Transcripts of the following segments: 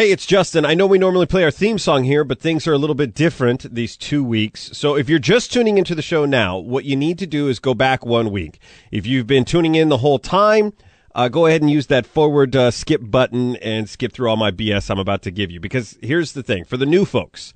Hey, it's Justin. I know we normally play our theme song here, but things are a little bit different these two weeks. So if you're just tuning into the show now, what you need to do is go back one week. If you've been tuning in the whole time, uh, go ahead and use that forward uh, skip button and skip through all my BS I'm about to give you. Because here's the thing for the new folks,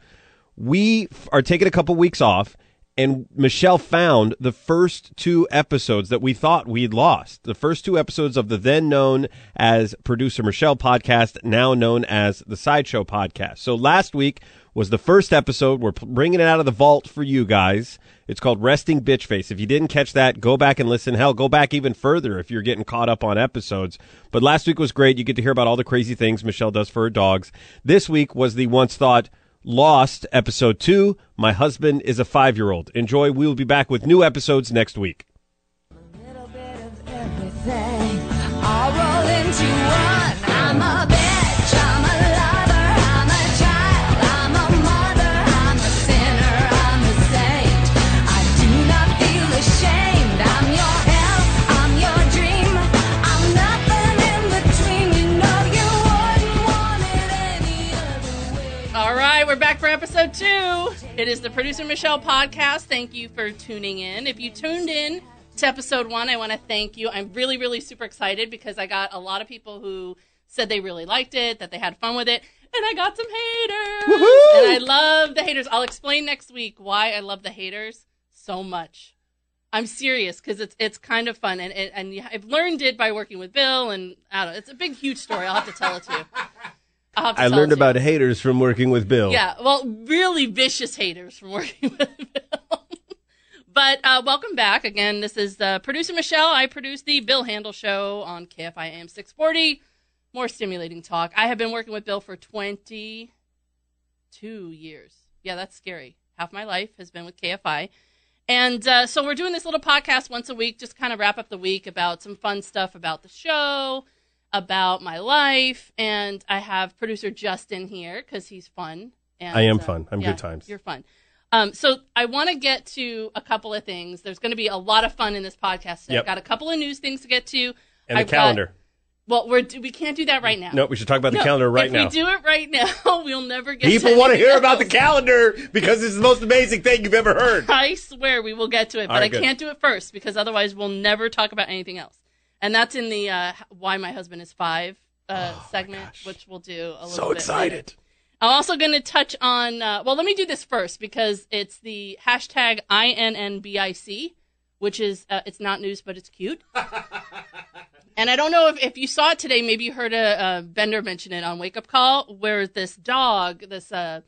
we are taking a couple weeks off and Michelle found the first two episodes that we thought we'd lost. The first two episodes of the then known as Producer Michelle podcast, now known as the Sideshow podcast. So last week was the first episode. We're bringing it out of the vault for you guys. It's called Resting Bitch Face. If you didn't catch that, go back and listen. Hell, go back even further if you're getting caught up on episodes. But last week was great. You get to hear about all the crazy things Michelle does for her dogs. This week was the once thought Lost, episode two. My husband is a five year old. Enjoy. We will be back with new episodes next week. bit two. It is the Producer Michelle podcast. Thank you for tuning in. If you tuned in to episode one, I want to thank you. I'm really, really super excited because I got a lot of people who said they really liked it, that they had fun with it, and I got some haters. And I love the haters. I'll explain next week why I love the haters so much. I'm serious because it's it's kind of fun and and, and I've learned it by working with Bill and I don't know. It's a big, huge story. I'll have to tell it to you. I'll have to I learned you. about haters from working with Bill. Yeah, well, really vicious haters from working with Bill. but uh, welcome back again. This is uh, producer Michelle. I produce the Bill Handel Show on KFI AM 640. More stimulating talk. I have been working with Bill for 22 years. Yeah, that's scary. Half my life has been with KFI. And uh, so we're doing this little podcast once a week, just kind of wrap up the week about some fun stuff about the show, about my life, and I have producer Justin here because he's fun. And, I am uh, fun. I'm yeah, good times. You're fun. Um, so I want to get to a couple of things. There's going to be a lot of fun in this podcast. Yep. I've got a couple of news things to get to. And the I've got- calendar. well, we're we can't do that right now. No, we should talk about the No, calendar right if now. we do it right now, we'll never get. People to want to hear about the calendar because it's the most amazing thing you've ever heard. I swear we will get to it, but right, I good. can't do it first because otherwise we'll never talk about anything else. And that's in the uh, "Why My Husband Is Five uh, segment, which we'll do a little Oh So bit later. excited. I'm also going to touch on. Uh, well, let me do this first because it's the hashtag INNBIC, which is uh, it's not news but it's cute. and I don't know if, if you saw it today. Maybe you heard a, a vendor mention it on Wake Up Call, where this dog, this uh,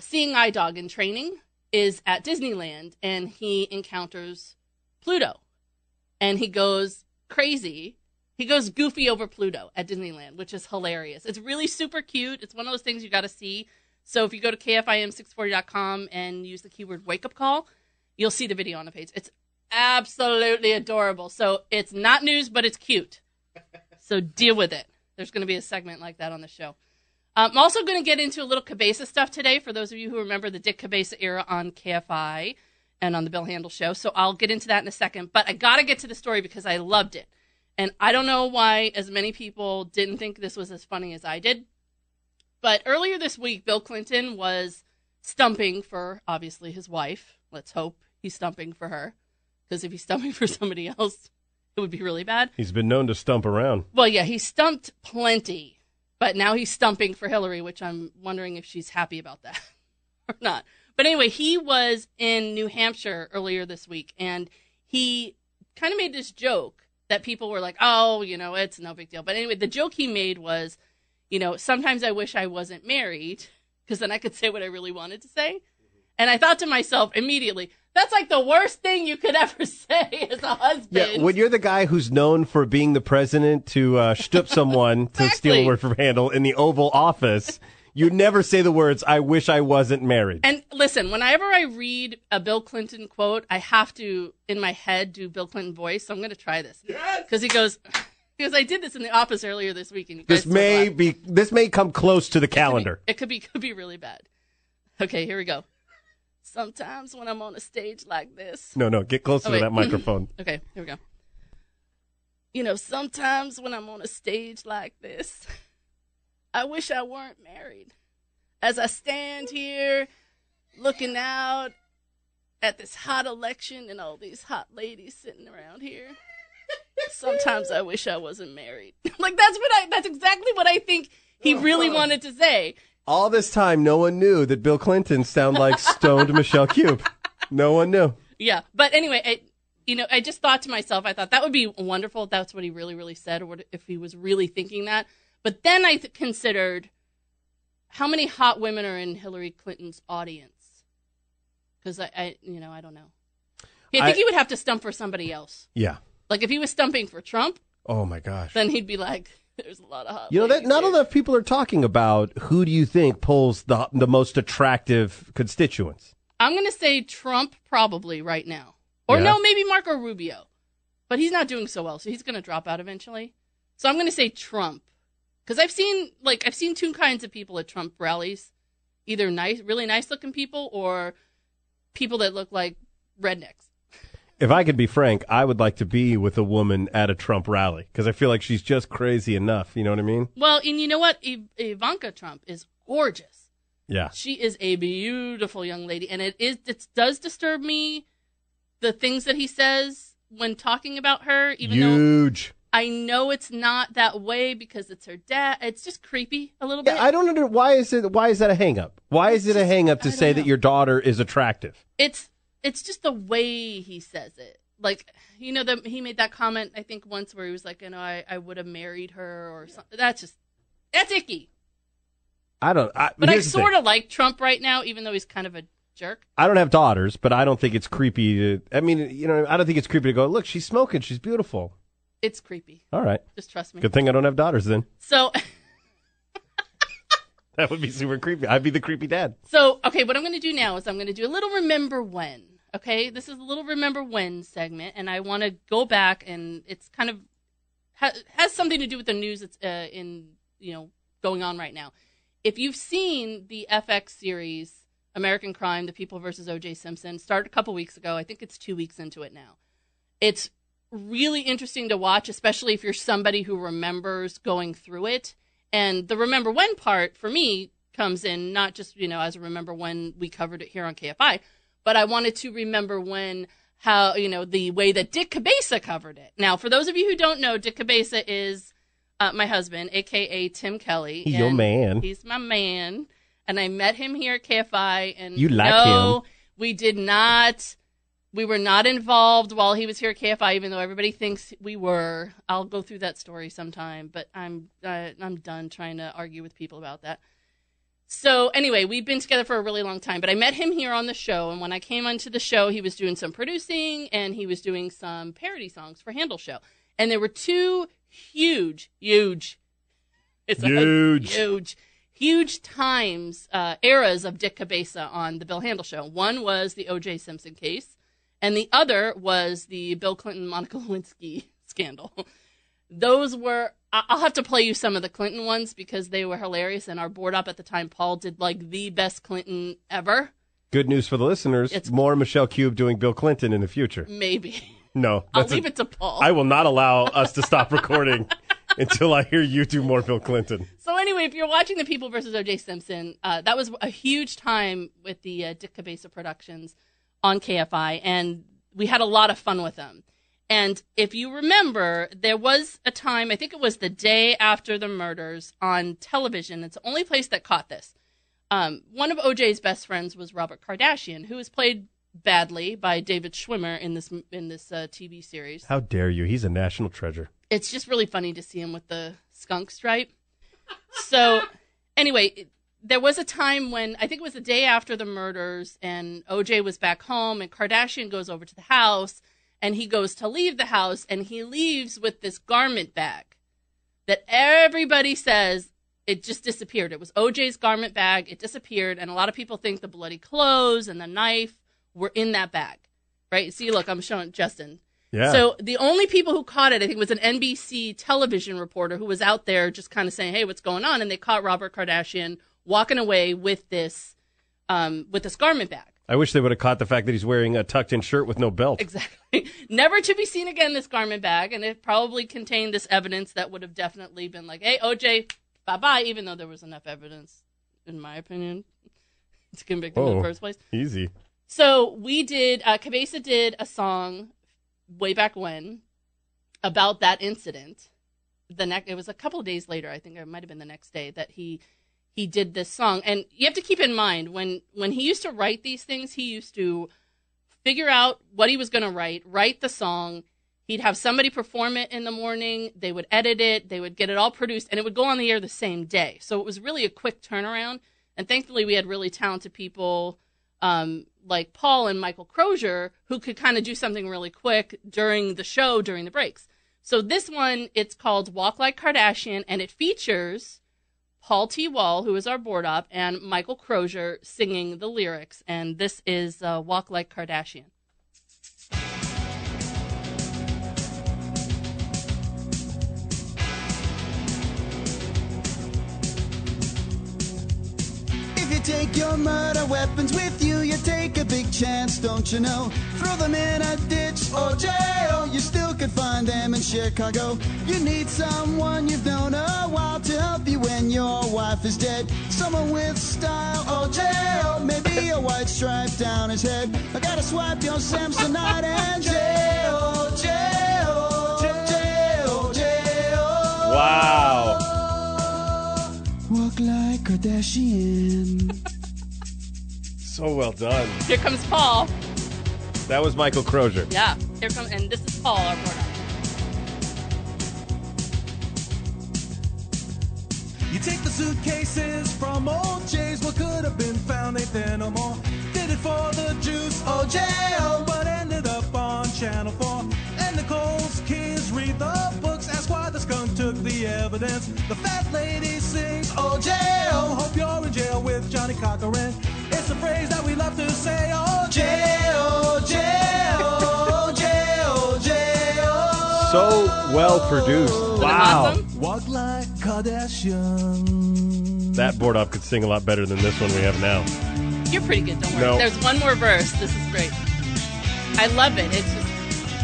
seeing eye dog in training, is at Disneyland and he encounters Pluto, and he goes crazy he goes goofy over Pluto at Disneyland, which is hilarious. It's really super cute. It's one of those things you got to see. So if you go to kfiam640.com and use the keyword wake up call, you'll see the video on the page. It's absolutely adorable. So it's not news, but it's cute. So deal with it. There's going to be a segment like that on the show. Um, I'm also going to get into a little Cabeza stuff today for those of you who remember the Dick Cabeza era on KFI and on the Bill Handel show. So I'll get into that in a second. But I got to get to the story because I loved it. And I don't know why as many people didn't think this was as funny as I did. But earlier this week, Bill Clinton was stumping for obviously his wife. Let's hope he's stumping for her. Because if he's stumping for somebody else, it would be really bad. He's been known to stump around. Well, yeah, he stumped plenty, but now he's stumping for Hillary, which I'm wondering if she's happy about that or not. But anyway, he was in New Hampshire earlier this week, and he kind of made this joke that people were like, "Oh, you know, it's no big deal." But anyway, the joke he made was, you know, sometimes I wish I wasn't married because then I could say what I really wanted to say. And I thought to myself immediately, that's like the worst thing you could ever say as a husband. Yeah, when you're the guy who's known for being the president to uh, stoop someone to steal a word from Handel in the Oval Office, you never say the words, I wish I wasn't married. And listen, whenever I read a Bill Clinton quote, I have to, in my head, do Bill Clinton voice. So I'm going to try this. Because he goes, because I did this in the office earlier this week. And this may be this may come close to the calendar. It could be, could be really bad. Okay, here we go. Sometimes when I'm on a stage like this, No, no, get closer Oh, to that microphone. Okay, here we go. You know, sometimes when I'm on a stage like this, I wish I weren't married. As I stand here looking out at this hot election and all these hot ladies sitting around here. Sometimes I wish I wasn't married. like that's what I that's exactly what I think he oh, really wanted to say. All this time, no one knew that Bill Clinton sounded like stoned Michelle Cube. No one knew. Yeah, but anyway, I, you know, I just thought to myself, I thought that would be wonderful if that's what he really, really said, or what, if he was really thinking that. But then I th- considered how many hot women are in Hillary Clinton's audience, because I, I, you know, I don't know. I think I- he would have to stump for somebody else. Yeah. Like if he was stumping for Trump, Oh my gosh. then he'd be like, "There's a lot of hot." You know that ladies not here." enough people are talking about who do you think pulls the the most attractive constituents? I'm gonna say Trump probably right now, or Yeah. no, maybe Marco Rubio, but he's not doing so well, so he's gonna drop out eventually. So I'm gonna say Trump, because I've seen like I've seen two kinds of people at Trump rallies, either nice, really nice looking people, or people that look like rednecks. If I could be frank, I would like to be with a woman at a Trump rally because I feel like she's just crazy enough. You know what I mean? Well, and you know what? Iv- Ivanka Trump is gorgeous. Yeah. She is a beautiful young lady, and it is it does disturb me the things that he says when talking about her, even though Huge. I know it's not that way because it's her dad. It's just creepy a little bit. Yeah, I don't under why is it why is that a hang up? Why is it a just- hang up to say don't that your daughter is attractive? it's it's just the way he says it. Like you know, the, he made that comment I think once where he was like, you know, I, I would have married her or something. That's just that's icky. I don't I, But I here's the thing. sort of like Trump right now, even though he's kind of a jerk. I don't have daughters, but I don't think it's creepy to I mean, you know, I don't think it's creepy to go, look, she's smoking, she's beautiful. It's creepy. All right. Just trust me. Good thing I don't have daughters then. So That would be super creepy. I'd be the creepy dad. So, okay, what I'm going to do now is I'm going to do a little remember when. Okay, this is a little remember when segment, and I want to go back, and it's kind of ha- has something to do with the news that's uh, in you know going on right now. If you've seen the FX series American Crime: The People versus O.J. Simpson, started a couple weeks ago. I think it's two weeks into it now. It's really interesting to watch, especially if you're somebody who remembers going through it. And the remember when part for me comes in not just, you know, as a remember when we covered it here on KFI, but I wanted to remember when how, you know, the way that Dick Cabeza covered it. Now, for those of you who don't know, Dick Cabeza is uh, my husband, aka Tim Kelly. Your man. He's my man. And I met him here at KFI and You like no, we did not we were not involved while he was here at KFI, even though everybody thinks we were. I'll go through that story sometime, but I'm uh, I'm done trying to argue with people about that. So anyway, we've been together for a really long time, but I met him here on the show, and when I came onto the show, he was doing some producing and he was doing some parody songs for Handel Show, and there were two huge, huge, it's a- Huge. huge, huge times, uh, eras of Dick Cabeza on the Bill Handel Show. One was the O.J. Simpson case, and the other was the Bill Clinton Monica Lewinsky scandal. Those were. I'll have to play you some of the Clinton ones because they were hilarious. And our board op at the time, Paul, did like the best Clinton ever. Good news for the listeners. It's- more Michelle Cube doing Bill Clinton in the future. Maybe No. I'll that's a- leave it to Paul. I will not allow us to stop recording until I hear you do more Bill Clinton. So anyway, if you're watching The People versus O.J. Simpson, uh, that was a huge time with the uh, Dick Cabeza Productions on KFI, and we had a lot of fun with them. And if you remember, there was a time, I think it was the day after the murders on television. It's the only place that caught this. Um, one of OJ's best friends was Robert Kardashian, who was played badly by David Schwimmer in this in this uh, TV series How dare you? He's a national treasure. it's just really funny to see him with the skunk stripe. So, anyway, there was a time when I think it was the day after the murders, and OJ was back home, and Kardashian goes over to the house, and he goes to leave the house, and he leaves with this garment bag that everybody says it just disappeared. It was OJ's garment bag. It disappeared, and a lot of people think the bloody clothes and the knife were in that bag. Right? See, look, I'm showing Justin. Yeah. So the only people who caught it, I think, was an NBC television reporter who was out there just kind of saying, "Hey, what's going on?" And they caught Robert Kardashian walking away with this, um, with this garment bag. I wish they would have caught the fact that he's wearing a tucked in shirt with no belt. Exactly. Never to be seen again. This garment bag, and it probably contained this evidence that would have definitely been like, "Hey, OJ, bye bye, even though there was enough evidence, in my opinion, to convict him in Oh. the first place. Easy. So we did, uh, Cabeza did a song way back when about that incident. The next, it was a couple of days later, I think it might have been the next day that he he did this song. And you have to keep in mind when when he used to write these things, he used to figure out what he was going to write, write the song. He'd have somebody perform it in the morning. They would edit it. They would get it all produced, and it would go on the air the same day. So it was really a quick turnaround. And thankfully, we had really talented people um, like Paul and Michael Crozier who could kind of do something really quick during the show, during the breaks. So this one, it's called Walk Like Kardashian, and it features Paul T. Wall, who is our board op, and Michael Crozier singing the lyrics. And this is uh, Walk Like Kardashian. Take your murder weapons with you, you take a big chance, don't you know? Throw them in a ditch or jail, you still could find them in Chicago. You need someone you've known a while to help you when your wife is dead. Someone with style or jail, maybe a white stripe down his head. I gotta swipe your Samsonite and jail, jail, jail, jail. Wow. Walk like Kardashian. So well done. Here comes Paul. That was Michael Crozier. Yeah, here comes, and this is Paul, our board op. You take the suitcases from old Jay's, what could have been found ain't there no more. Did it for the juice or jail, but ended up on Channel 4. And Nicole's kids read the books, ask why the skunk took the evidence. The fat lady sings, oh jail, hope you're in jail with Johnnie Cochran. It's a phrase that we love to say, oh jail, jail, jail, jail. So well produced. Wow. awesome? Walk like Kardashian. That board op could sing a lot better than this one we have now. You're pretty good, don't worry. No. There's one more verse. This is great. I love it. It's just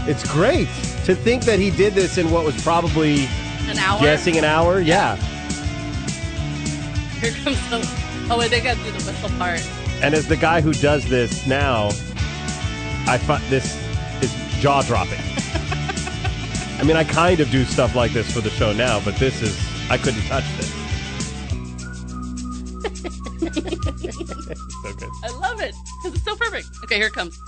It's great to think that he did this in what was probably an hour. guessing an hour. Yeah. Here comes the. Oh, wait, they got to do the whistle part. And as the guy who does this now, I find this is jaw dropping. I mean, I kind of do stuff like this for the show now, but this is I couldn't touch this. so good. I love it because it's so perfect. Okay, here it comes.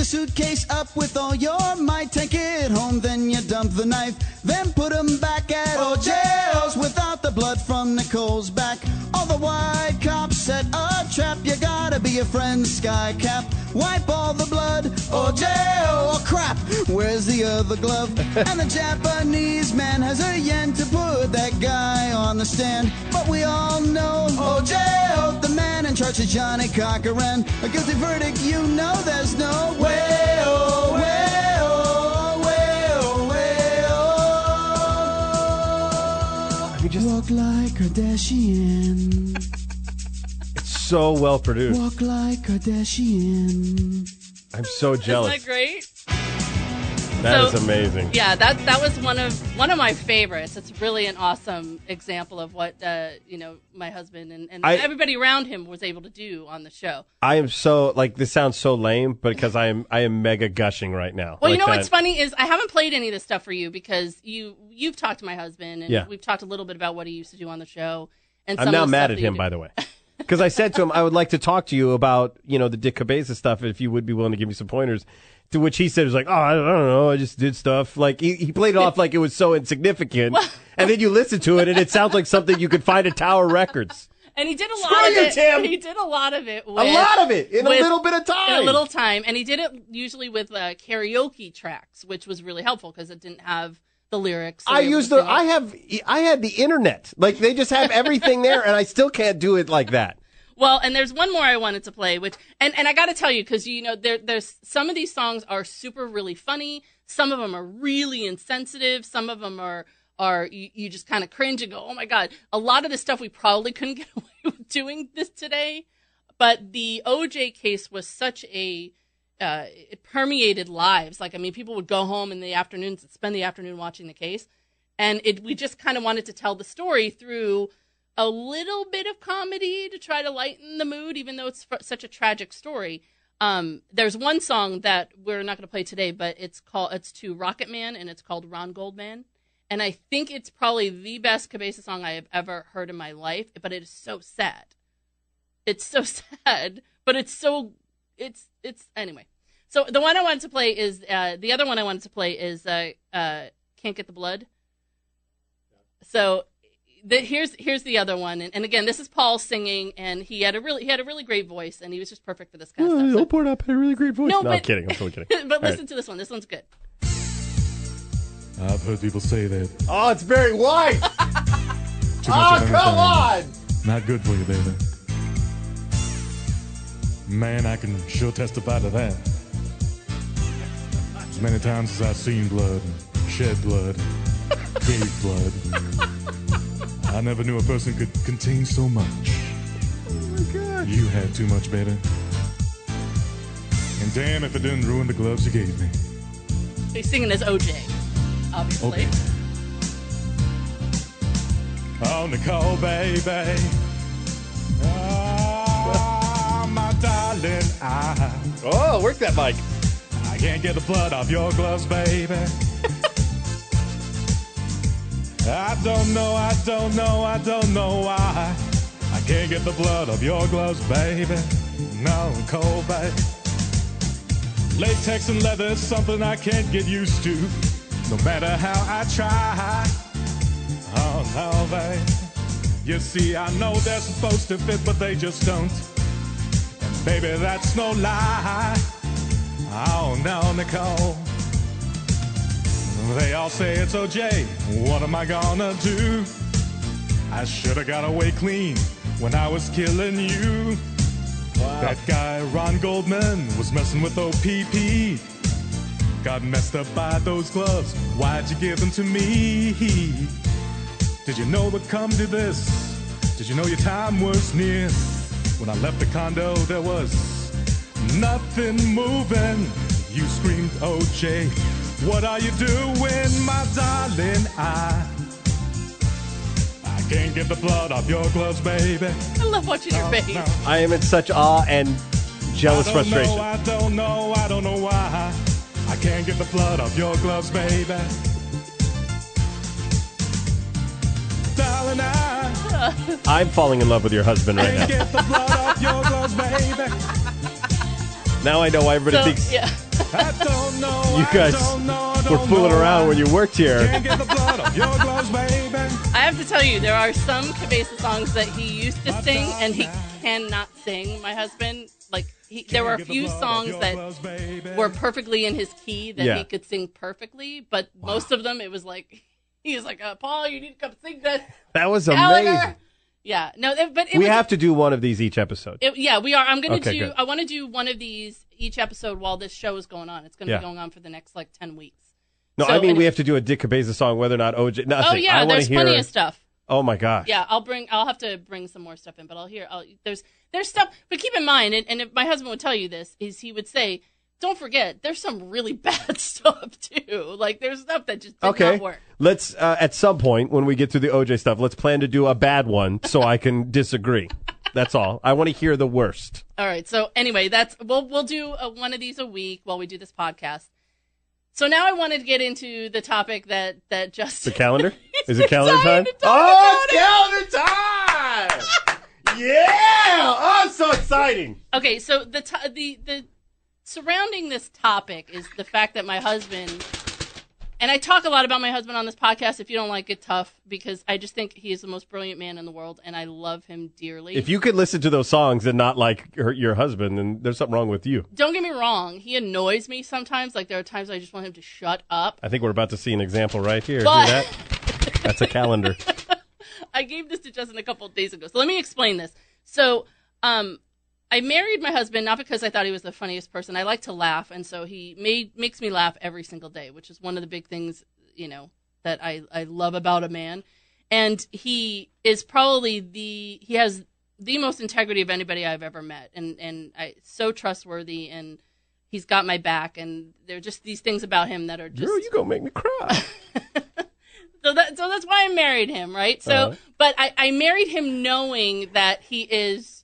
The suitcase up with all your might, take it home, then you dump the knife. Then put 'em back at old jails without the blood from Nicole's back. All the white cops set a trap, you gotta be a friend, sky cap. Wipe all the blood, or jail, or crap, where's the other glove? and the Japanese man has a yen to put that guy on the stand. But we all know, oh jail, the man in charge is Johnnie Cochran. A guilty verdict, you know there's no way, oh, way, oh, way, oh, way, oh. Just Walk like Kardashian. So well produced. Walk like Kardashian. I'm so jealous. Isn't that great? That is So- amazing. Yeah, that that was one of one of my favorites. It's really an awesome example of what uh, you know my husband and, and I- everybody around him was able to do on the show. I am so like this sounds so lame, but because I am I am mega gushing right now. Well, you know that- what's funny is I haven't played any of this stuff for you because you you've talked to my husband and Yeah. we've talked a little bit about what he used to do on the show. And I'm some now of the mad stuff at him, by the way. Because I said to him, I would like to talk to you about, you know, the Dick Cabeza stuff if you would be willing to give me some pointers. To which he said, was like, oh, I don't, know. I just did stuff. Like, he, he played it off like it was so insignificant. and then you listen to it, and it sounds like something you could find at Tower Records. And he did a lot Screw of you, it. Tim. He did a lot of it. With, a lot of it in a little bit of time. in a little time, and he did it usually with uh, karaoke tracks, which was really helpful because it didn't have the lyrics. I use the. I have, I had the internet. Like, they just have everything there, and I still can't do it like that. Well, and there's one more I wanted to play, which and and I got to tell you because you know there there's some of these songs are super really funny. Some of them are really insensitive. Some of them are are you, you just kind of cringe and go, oh my god. A lot of the stuff we probably couldn't get away with doing this today, but the OJ case was such a uh, it permeated lives. Like I mean, people would go home in the afternoons and spend the afternoon watching the case. and it we just kind of wanted to tell the story through a little bit of comedy to try to lighten the mood, even though it's such a tragic story. Um, there's one song that we're not going to play today, but it's called it's to Rocket Man and it's called Ron Goldman, and I think it's probably the best Cabeza song I have ever heard in my life. But it is so sad. It's so sad, but it's so it's it's anyway. So the one I wanted to play is uh, the other one I wanted to play is uh, uh, "Can't Get the Blood." So the, here's here's the other one, and, and again, this is Paul singing, and he had a really he had a really great voice, and he was just perfect for this kind of stuff. So- Old Up had a really great voice. No, No, I'm but- kidding. I'm totally kidding. but All right. listen to this one. This one's good. I've heard people say that Oh, it's Barry White. oh, come on. not good for you, baby. Man, I can sure testify to that. As many times as I've seen blood, shed blood, gave blood, I never knew a person could contain so much. You had too much, baby. And damn if it didn't ruin the gloves you gave me. He's singing as OJ, obviously. Okay. Oh, Nicole, baby. Ah, my darling, I, Oh, work that mic. Can't get the blood off your gloves, baby. I don't know, I don't know, I don't know why. I can't get the blood off your gloves, baby. No, cold, baby. Latex and leather is something I can't get used to, no matter how I try. Oh no, babe. You see, I know they're supposed to fit, but they just don't. And baby, that's no lie. Oh no, Nicole. They all say it's OJ. What am I gonna do? I should have got away clean when I was killing you. That guy, Ron Goldman, was messing with OPP. Got messed up by those gloves. Why'd you give them to me? Did you know what come to this? Did you know your time was near? When I left the condo, there was nothing moving. You screamed, OJ, what are you doing, my darling? I, I can't get the blood off your gloves, baby. I love watching your oh, face. No. I am in such awe and jealous I don't frustration. Know, I don't know, I don't know why. I can't get the blood off your gloves, baby. Darling, I I'm falling in love with your husband right can't now. Now I know why everybody So, thinks yeah. I don't know. you guys don't know, were don't fooling around when you worked here. Can't get the blood off your gloves. I have to tell you, there are some Cabeza songs that he used to sing and he cannot sing. My husband, like, he, there were a Can't get the few songs that gloves, were perfectly in his key that Yeah. he could sing perfectly, but most of them it was like he was like, uh, "Paul, you need to come sing this." That was Gallagher. Yeah, no, but We have to do one of these each episode. It, yeah, we are. I'm gonna Okay, do. good. I want to do one of these each episode while this show is going on. It's gonna Yeah. be going on for the next like ten weeks. No, so I mean we have to do a Dick Cabeza song, whether or not OJ. Oh, nothing. Oh yeah, there's hear, plenty of stuff. Oh my gosh. Yeah, I'll bring. I'll have to bring some more stuff in, but I'll hear. I'll, there's there's stuff, but keep in mind, and, and if my husband would tell you this, is he would say, "Don't forget, there's some really bad stuff too. Like there's stuff that just did Okay. not work." Let's uh, at some point when we get through the OJ stuff, let's plan to do a bad one so I can disagree. That's all. I want to hear the worst. All right. So anyway, that's we'll we'll do a, one of these a week while we do this podcast. So now I wanted to get into the topic that that just The calendar? Is it calendar time? dying to talk Oh, it's calendar time! yeah! Oh, it's so exciting. Okay, so the to- the the surrounding this topic is the fact that my husband and I talk a lot about my husband on this podcast. If you don't like it, tough because I just think he is the most brilliant man in the world, and I love him dearly. If you could listen to those songs and not like her, your husband, then there's something wrong with you. don't get me wrong, he annoys me sometimes. Like there are times I just want him to shut up. I think we're about to see an example right here. But- that? That's a calendar. I gave this to Justin a couple of days ago. So let me explain this. So, um, I married my husband not because I thought he was the funniest person. I like to laugh, and so he made makes me laugh every single day, which is one of the big things you know that I I love about a man. And he is probably the he has the most integrity of anybody I've ever met, and and I so trustworthy, and he's got my back, and there are just these things about him that are just Girl, you gonna make me cry. So that so that's why I married him, right? So, Uh-huh. but I, I married him knowing that he is.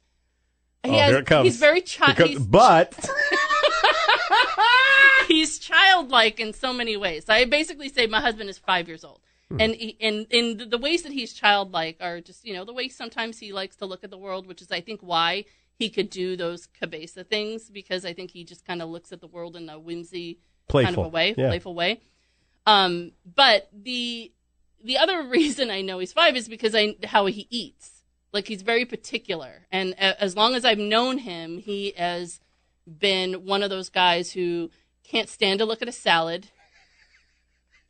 He oh, has, here it comes. He's very child. But he's childlike in so many ways. I basically say my husband is five years old, Hmm. and he, and in the ways that he's childlike are just you know the way sometimes he likes to look at the world, which is I think why he could do those cabeza things because I think he just kind of looks at the world in a whimsy kind of a way, Yeah. playful way. Um, but the the other reason I know he's five is because I how he eats. Like he's very particular, and a- as long as I've known him, he has been one of those guys who can't stand to look at a salad,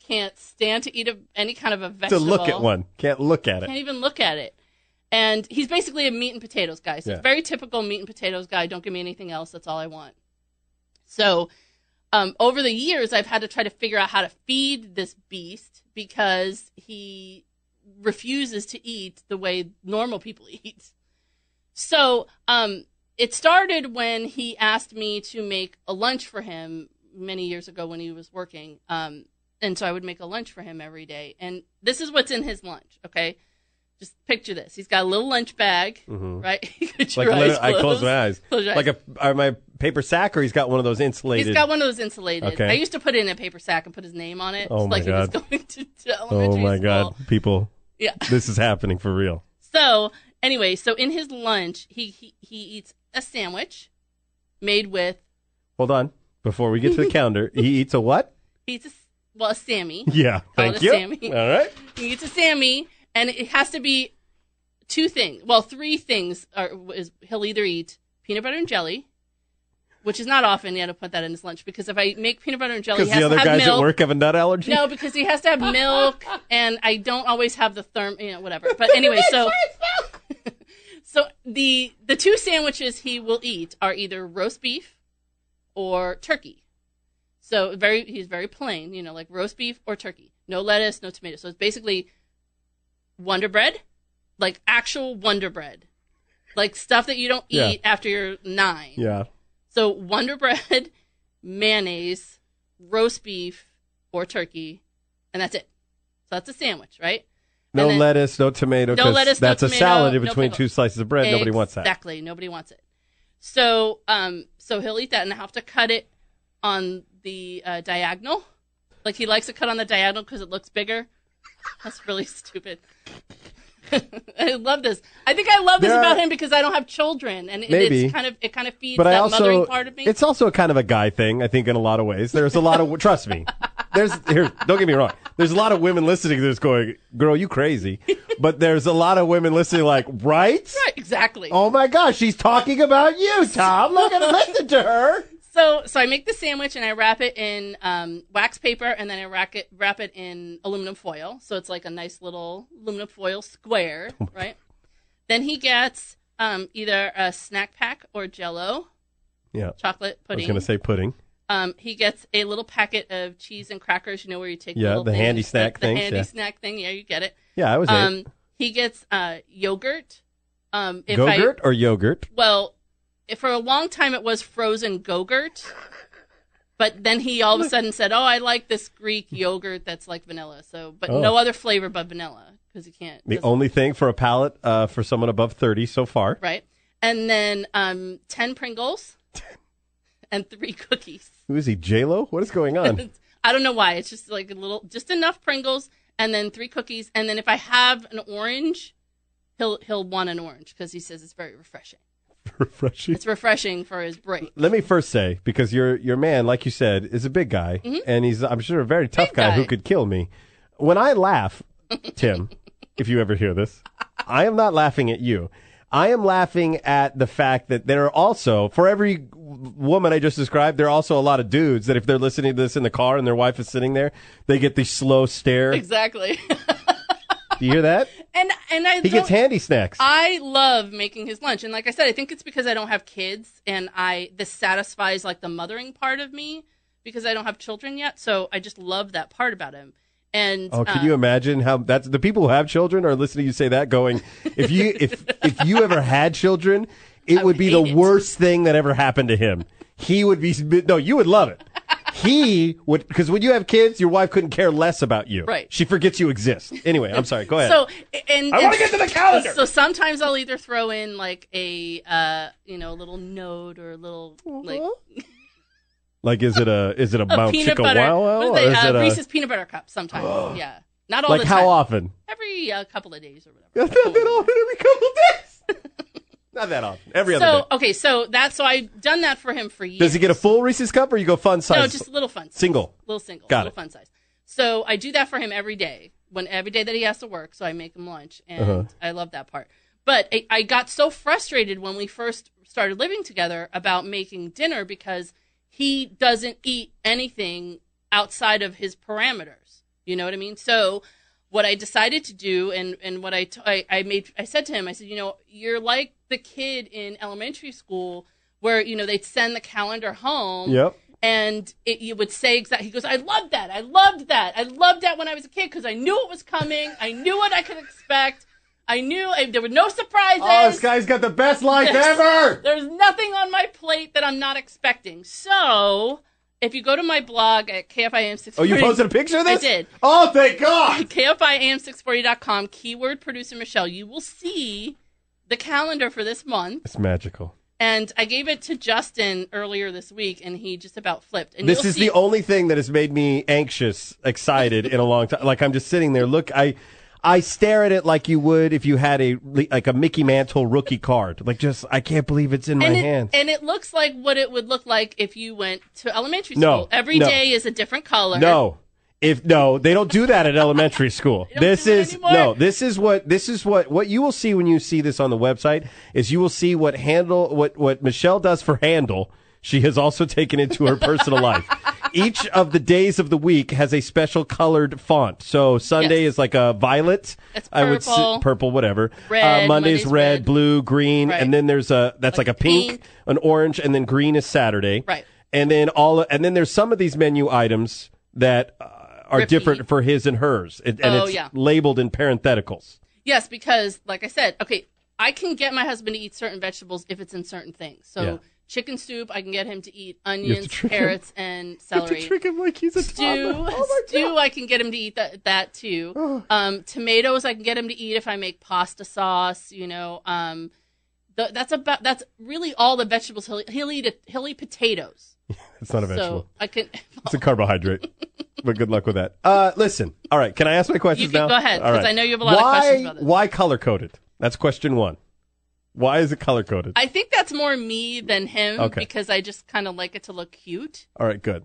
can't stand to eat a, any kind of a vegetable. to look at one, can't look at it. Can't even look at it. And he's basically a meat and potatoes guy. So Yeah. very typical meat and potatoes guy. Don't give me anything else. That's all I want. So um, over the years, I've had to try to figure out how to feed this beast because he refuses to eat the way normal people eat. So um, it started when he asked me to make a lunch for him many years ago when he was working. Um, and so I would make a lunch for him every day. And this is what's in his lunch, okay? Just picture this. He's got a little lunch bag, right? Mm-hmm. Like eyes little- I close my eyes. Close Like eyes. a are my paper sack, or he's got one of those insulated. He's got one of those insulated. Okay. I used to put it in a paper sack and put his name on it, Oh my like he was God. going to, to oh my school. god, people! Yeah. This is happening for real. So anyway, so in his lunch, he he, he eats a sandwich made with Hold on, before we get to the calendar, he eats a what? he eats a, well a Sammy. Yeah, thank you. Sammy. All right. He eats a Sammy, and it has to be two things. Well, three things are is he'll either eat peanut butter and jelly. Which is not often. You had to put that in his lunch because if I make peanut butter and jelly, he Because the other to have guys milk. at work have a nut allergy. No, because he has to have milk, and I don't always have the therm, you know, whatever. But anyway, so so the the two sandwiches he will eat are either roast beef or turkey. So very he's very plain, you know, like roast beef or turkey. No lettuce, no tomato. So it's basically Wonder Bread, like actual Wonder Bread, like stuff that you don't Yeah. eat after you're nine. Yeah. So Wonder Bread, mayonnaise, roast beef or turkey, and that's it. So that's a sandwich, right? No then- lettuce, no tomato. No lettuce, no That's a tomato, salad in no between pickle. two slices of bread. Nobody wants that. Exactly. Nobody wants it. So, um, so he'll eat that, and I have to cut it on the uh, diagonal. Like he likes to cut on the diagonal because it looks bigger. That's really stupid. I love this. I think I love this about are- him because I don't have children, and it, Maybe. it's kind of it kind of feeds But that I also, mothering part of me. it's also kind of a guy thing. I think in a lot of ways. There's a lot of trust me. There's here. Don't get me wrong. There's a lot of women listening to this going, "Girl, you crazy," but there's a lot of women listening like, "Right? right, exactly. Oh my gosh, she's talking about you, Tom. Look at listen to her." So, so I make the sandwich and I wrap it in um, wax paper and then I wrap it wrap it in aluminum foil. So it's like a nice little aluminum foil square, right? Then he gets um, either a snack pack or Jello Yeah, chocolate pudding. I was gonna say pudding. Um, he gets a little packet of cheese and crackers. You know where you take Yeah, the thing handy and- snack the handy yeah. snack thing. Yeah, you get it. Yeah, I was Um, he gets uh, yogurt. Um, if I, or yogurt? well, for a long time it was frozen Gogurt, but then he all of a sudden said, "Oh, I like this Greek yogurt that's like vanilla." So, but Oh. no other flavor but vanilla because you can't. The only thing for a palate uh, for someone above thirty so far. right, and then um, ten Pringles and three cookies. Who is he? J Lo? What is going on? I don't know why. It's just like a little, just enough Pringles and then three cookies, and then if I have an orange, he'll he'll want an orange because he says it's very refreshing. Refreshing. It's refreshing for his break. Let me first say, because your your man, like you said, is a big guy, and he's I'm sure a very tough Mm-hmm. Guy, who could kill me. When I laugh, Tim, if you ever hear this, I am not laughing at you. I am laughing at the fact that there are also, for every woman I just described, there are also a lot of dudes that if they're listening to this in the car and their wife is sitting there, they get the slow stare. Exactly. Do you hear that? And and I He gets handy snacks. I love making his lunch, and like I said, I think it's because I don't have kids, and I this satisfies like the mothering part of me because I don't have children yet. So I just love that part about him. And Oh, can uh, you imagine how that's the people who have children are listening to you say that going, if you if if you ever had children, it would would be the it. worst thing that ever happened to him. He would be no, you would love it. He would because when you have kids, your wife couldn't care less about you. Right. She forgets you exist. Anyway, I'm sorry. Go ahead. So and I wanna get to the calendar. So sometimes I'll either throw in like a uh you know a little note or a little like like, is it a is it a, a Mount peanut Chicka butter Wow Wow, what is or it, is uh, it a Reese's peanut butter cup sometimes. yeah, not all like the how often? Every uh, couple of days or Not whatever. that often. Every couple of days. Not that often. Every other so day. okay, so that so I've done that for him for years. Does he get a full Reese's cup or you go fun size? No, just a little fun. Size. Single. Little single. Got little it. fun size. So I do that for him every day. When every day that he has to work, so I make him lunch, and Uh-huh. I love that part. But I, I got so frustrated when we first started living together about making dinner because he doesn't eat anything outside of his parameters. You know what I mean? So what I decided to do and, and what I, t- I, I made, I said to him, I said, you know, you're like the kid in elementary school where, you know, they'd send the calendar home Yep. and it, you would say exactly. He goes, "I loved that. I loved that. I loved that when I was a kid because I knew it was coming. I knew what I could expect. I knew I, there were no surprises. Oh, this guy's got the best life Yes. ever. There's nothing on my plate that I'm not expecting. So, if you go to my blog at KFIM640, Oh, you posted a picture of this? I did. Oh, thank God. KFIAM640.com, keyword producer Michelle, you will see the calendar for this month. It's magical. And I gave it to Justin earlier this week, and he just about flipped. And This is see- the only thing that has made me anxious, excited in a long time. Like I'm just sitting there. Look, I, I stare at it like you would if you had a like a Mickey Mantle rookie card. Like just, I can't believe it's in my and it, hands. and it looks like what it would look like if you went to elementary No, school. Every day no. is a different color. No. If no, they don't do that at elementary school. this is no. This is what this is what what you will see when you see this on the website is you will see what Handel what what Michelle does for Handel. She has also taken into her personal life. Each of the days of the week has a special colored font. So Sunday Yes. is like a violet. It's I would purple. s- purple, whatever. Red, uh, Monday's Monday's red, red. blue, green, Right. and then there's a that's like, Like a pink, pink. an orange, and then green is Saturday. Right. And then all and then there's some of these menu items that uh, are different for his and hers, It- and Oh, it's yeah. labeled in parentheticals. Yes, because like I said, okay, I can get my husband to eat certain vegetables if it's in certain things. So Yeah. Chicken soup, I can get him to eat to onions, him. carrots, and celery. to trick him like he's a stew, stew, I can get him to eat that that too. Um, tomatoes, I can get him to eat if I make pasta sauce. You know, um, th- that's about that's really all the vegetables he'll he'll eat. A, he'll eat potatoes. It's not a vegetable. So I can. It's a carbohydrate. but good luck with that. Uh, listen. All right. Can I ask my questions You can now? go ahead, All 'cause I know you have a lot of why, questions about this. Why color coded? That's question one. Why is it color coded? I think that's more me than him Okay. because I just kind of like it to look cute. All right, good.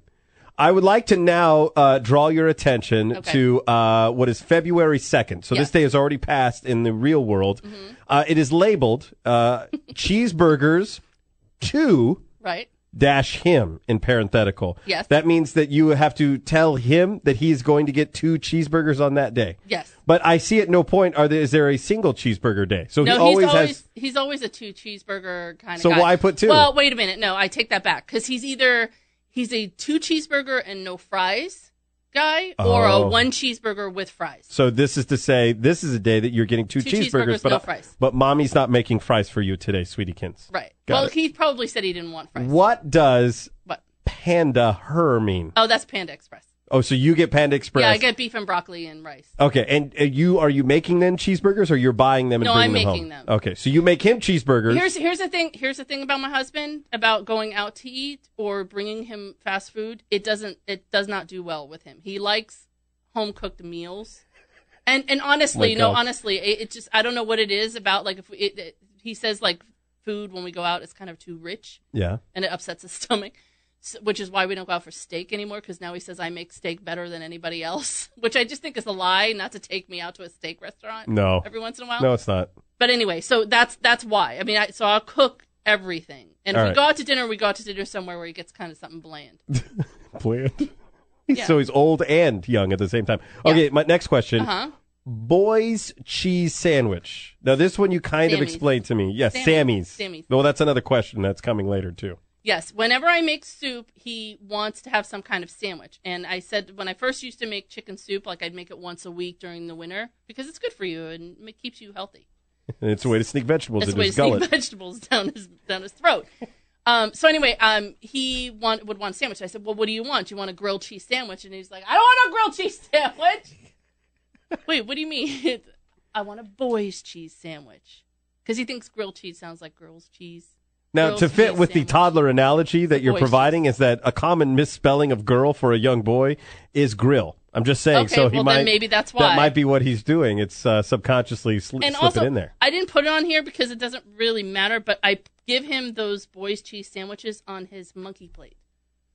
I would like to now uh, draw your attention Okay. to uh, what is February 2nd. So this. Mm-hmm. day has already passed in the real world. Uh, it is labeled uh, cheeseburgers to Right? dash him in parenthetical. Yes. That means that you have to tell him that he's going to get two cheeseburgers on that day. Yes. But I see at no point are there, is there a single cheeseburger day. So No, he always, he's always has. he's always a two cheeseburger kind of So guy. why put two? Well, wait a minute. No, I take that back because he's either he's a two cheeseburger and no fries guy, or Oh. a one cheeseburger with fries. So this is to say, this is a day that you're getting two, Two cheeseburgers, cheeseburgers, but no fries. but mommy's not making fries for you today, sweetie kins. Right. Got well, it. he probably said he didn't want fries. What does What? Panda her mean? Oh, that's Panda Express. Oh, so you get Panda Express. Yeah, I get beef and broccoli and rice. Okay, and uh, you are you making them cheeseburgers or you're buying them and No, bringing I'm them making home? them. Okay, so you make him cheeseburgers. Here's here's the thing. Here's the thing about my husband about going out to eat or bringing him fast food. It doesn't. It does not do well with him. He likes home cooked meals. And and honestly, Like no, honestly, it, it just I don't know what it is about. Like if we, it, it, he says like food when we go out is kind of too rich yeah. and it upsets his stomach. Which is why we don't go out for steak anymore because now he says I make steak better than anybody else, which I just think is a lie. Not to take me out to a steak restaurant No. every once in a while. No, it's not. But anyway, so that's that's why. I mean, I, so I'll cook everything, and if All we right. go out to dinner, we go out to dinner somewhere where he gets kind of something bland. Bland. Yeah. So he's old and young at the same time. Okay, my next question. Uh huh. Boy's cheese sandwich. Now this one you kind of explained to me. Yes, Sammy's. Sammy's. Sammy's. Well, that's another question that's coming later too. Yes. Whenever I make soup, he wants to have some kind of sandwich, and I said when I first used to make chicken soup, like I'd make it once a week during the winter because it's good for you and it keeps you healthy. And it's a way to sneak vegetables That's into his to sneak gullet. vegetables down his down his throat. Um, so anyway, um, he want, would want a sandwich. I said, well, what do you want? Do you want a grilled cheese sandwich? And he's like, I don't want a grilled cheese sandwich. Wait, what do you mean? I want a boy's cheese sandwich. Because he thinks grilled cheese sounds like girl's cheese. Now, to fit with the toddler analogy that you're providing, is that a common misspelling of girl for a young boy is grill. I'm just saying. Okay, so he well, might maybe that's why that might be what he's doing. It's uh, subconsciously sl- And slipping also, in there. I didn't put it on here because it doesn't really matter, but I give him those boy's cheese sandwiches on his monkey plate.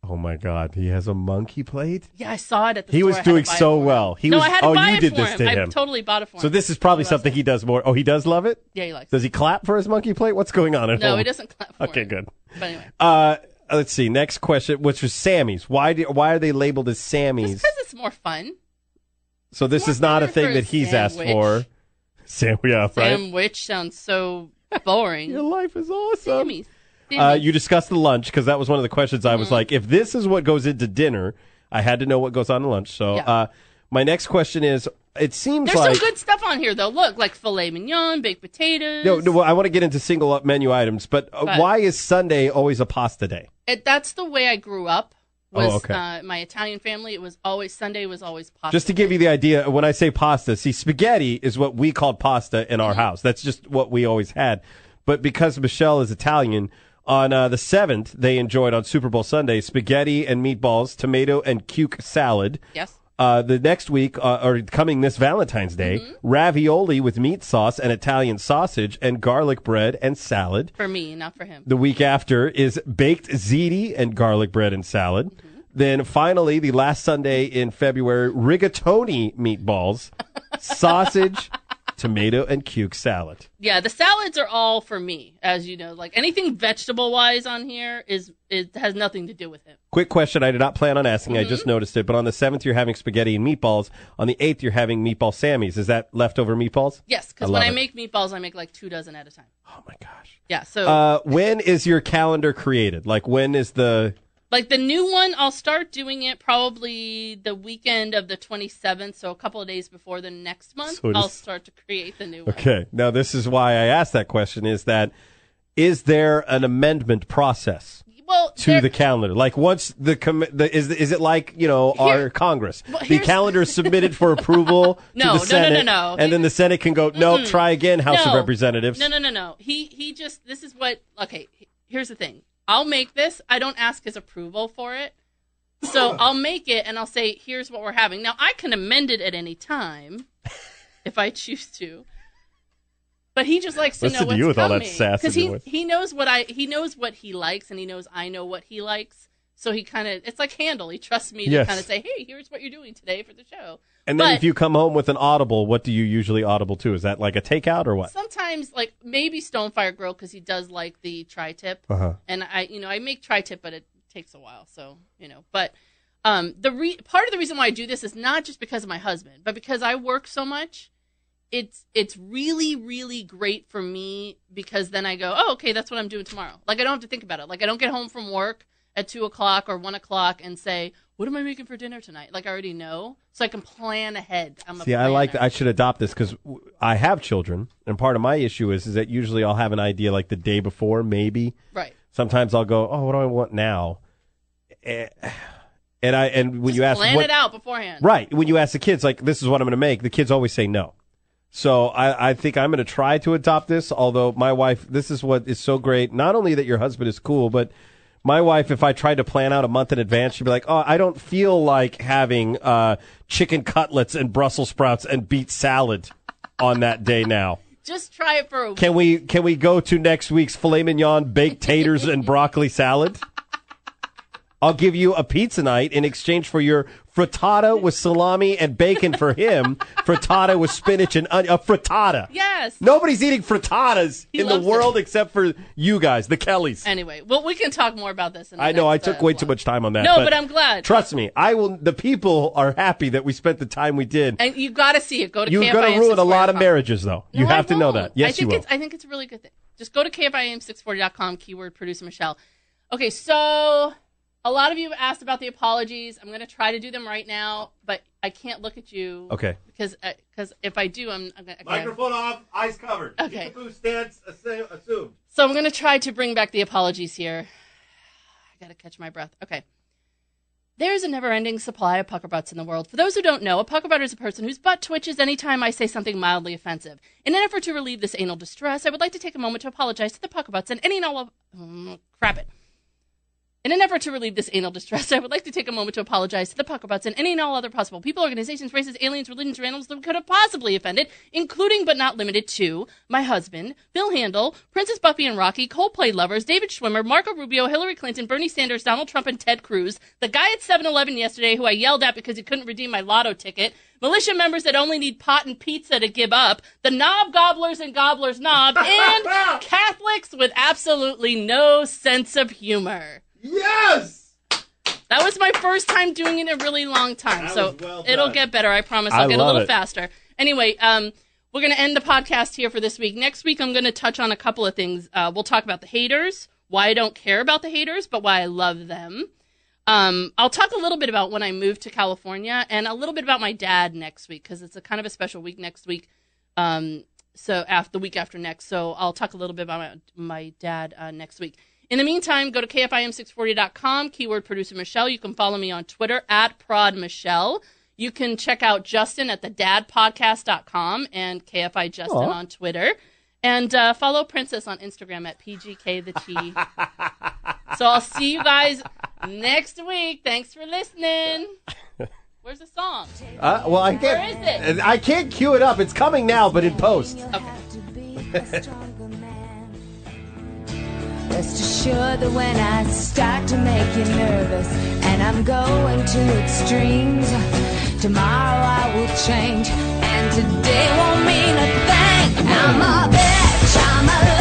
Oh my God, he has a monkey plate. Yeah, I saw it at the He store. was I doing so well. He no, was- I had to oh, buy you it did for this him. to I him. totally bought it for him. So this is probably something he does more. Oh, he does love it. Yeah, he likes Does he clap for his monkey plate? What's going on at all? No, home? he doesn't clap for Okay, it. good. But anyway, Uh, let's see. Next question, which was Sammy's. Why do, why are they labeled as Sammy's? because it's more fun. So this is not a better thing for that he's asked sandwich. for. Sam, yeah, right. Sandwich sounds so boring. Your life is awesome. Sammy's. Uh, you discussed the lunch because that was one of the questions I Mm-hmm. was like, if this is what goes into dinner, I had to know what goes on to lunch. So, Yeah. uh, my next question is: It seems There's like some good stuff on here though. Look, like filet mignon, baked potatoes. no, no. I want to get into single up menu items, but uh, But- why is Sunday always a pasta day? It, that's the way I grew up. Was Oh, okay. uh, my Italian family? It was always Sunday was always pasta. Just to give you the idea, when I say pasta, see, spaghetti is what we called pasta in our Mm-hmm. house. That's just what we always had. But because Michelle is Italian, on uh, the 7th, they enjoyed on Super Bowl Sunday spaghetti and meatballs, tomato and cuke salad. yes. Uh, the next week, uh, or coming this Valentine's Day, Mm-hmm. ravioli with meat sauce and Italian sausage and garlic bread and salad. For me, not for him. The week after is baked ziti and garlic bread and salad. Then finally, the last Sunday in February, rigatoni meatballs, sausage, tomato, and cuke salad. Yeah, the salads are all for me, as you know. Like anything vegetable wise on here is it has nothing to do with him. Quick question I did not plan on asking, I Mm-hmm. just noticed it. But on the 7th, you're having spaghetti and meatballs. On the 8th, you're having meatball Sammy's. Is that leftover meatballs? Yes, because when love I make meatballs, I make like two dozen at a time. Oh my gosh. Yeah, so Uh, when is your calendar created? Like, when is the. Like the new one, I'll start doing it probably the weekend of the 27th, so a couple of days before the next month. So I'll start to create the new one. Okay. Now, this is why I asked that question is that is there an amendment process Well, to there- the calendar? Like once the, com- the is is it like, you know, our Here- Congress? Well, the calendar is submitted for approval No, to no, no, the Senate no, no. and then the Senate can go, "No, try again, House of Representatives." No, no, no, no. He he just this is what okay, here's the thing. I'll make this. I don't ask his approval for it. So I'll make it and I'll say, here's what we're having. Now I can amend it at any time if I choose to. But he just likes to Listen know to what's you with all that coming. sass in he he knows what I he knows what he likes and he knows I know what he likes. So he kind of it's like Handel. He trusts me to kind of say, "Hey, here's what you're doing today for the show." And then But- if you come home with an audible, what do you usually audible to? Is that like a takeout or what? sometimes like maybe Stonefire Grill because he does like the tri-tip, Uh-huh. and I you know I make tri-tip, but it takes a while, so you know. But um, the re- part of the reason why I do this is not just because of my husband, but because I work so much. It's it's really really great for me because then I go, oh okay, that's what I'm doing tomorrow. Like I don't have to think about it. Like I don't get home from work at two o'clock or one o'clock and say, what am I making for dinner tonight? Like I already know, so I can plan ahead. I'm a See, I like I should adopt this because I have children, and part of my issue is is that usually I'll have an idea like the day before, maybe. right. Sometimes I'll go, "Oh, what do I want now?" Eh, And I and when Just you ask plan what, it out beforehand. right when you ask the kids like, "This is what I'm going to make," the kids always say no. So I, I think I'm going to try to adopt this. Although my wife, this is what is so great. Not only that your husband is cool, but my wife, if I tried to plan out a month in advance, she'd be like, "Oh, I don't feel like having uh, chicken cutlets and Brussels sprouts and beet salad on that day now." Just try it for a week. Can we can we go to next week's filet mignon, baked taters, and broccoli salad? I'll give you a pizza night in exchange for your frittata with salami and bacon for him. frittata with spinach and onion. A frittata. Yes. Nobody's eating frittatas He in the loves world except for you guys, the Kellys. Anyway, well, we can talk more about this. In the I know I next, took uh, way too much time on that. No, but I'm glad. Trust me, I will. The people are happy that we spent the time we did. And you got to see it. Go to You're going to ruin a lot of marriages, though. You have to know that. Yes, I think you will. It's, I think it's a really good thing. Just go to KFIAM640.com, keyword producer Michelle. Okay, so a lot of you have asked about the apologies. I'm going to try to do them right now, but I can't look at you. Okay. Because because if I do, I'm, I'm going to. Microphone off, eyes covered. Okay. Peekaboo stance assumed. So I'm going to try to bring back the apologies here. I gotta catch my breath. Okay. There's a never ending supply of pucker butts in the world. For those who don't know, a pucker butt is a person whose butt twitches anytime I say something mildly offensive. In an effort to relieve this anal distress, I would like to take a moment to apologize to the pucker butts and any and all of. Mm, crap it. In an effort to relieve this anal distress, I would like to take a moment to apologize to the puckerbutts and any and all other possible people, organizations, races, aliens, religions, or animals that we could have possibly offended, including but not limited to my husband, Bill Handel, Princess Buffy and Rocky, Coldplay lovers, David Schwimmer, Marco Rubio, Hillary Clinton, Bernie Sanders, Donald Trump, and Ted Cruz, the guy at 7-Eleven yesterday who I yelled at because he couldn't redeem my lotto ticket, militia members that only need pot and pizza to give up, the knob gobblers and gobblers knob, and Catholics with absolutely no sense of humor. Yes! That was my first time doing it in a really long time, That so was well it'll get better. I promise. I I'll get a love little it. faster. Anyway, um, we're gonna end the podcast here for this week. Next week, I'm gonna touch on a couple of things. Uh, we'll talk about the haters, why I don't care about the haters, but why I love them. Um, I'll talk a little bit about when I moved to California, and a little bit about my dad next week because it's a kind of a special week next week. Um, so after the week after next, so I'll talk a little bit about my, my dad uh, next week. In the meantime, go to kfiam640.com, keyword producer Michelle. You can follow me on Twitter at Prod Michelle. You can check out Justin at the dadpodcast.com and KFI Justin Aw. on Twitter. And uh, follow Princess on Instagram at PGK the Chi. so I'll see you guys next week. Thanks for listening. Where's the song? Uh, well, I can't. is it? I can't cue it up. It's coming now, but in post. Rest assured that when I start to make you nervous and I'm going to extremes, tomorrow I will change and today won't mean a thing. I'm a bitch, I'm a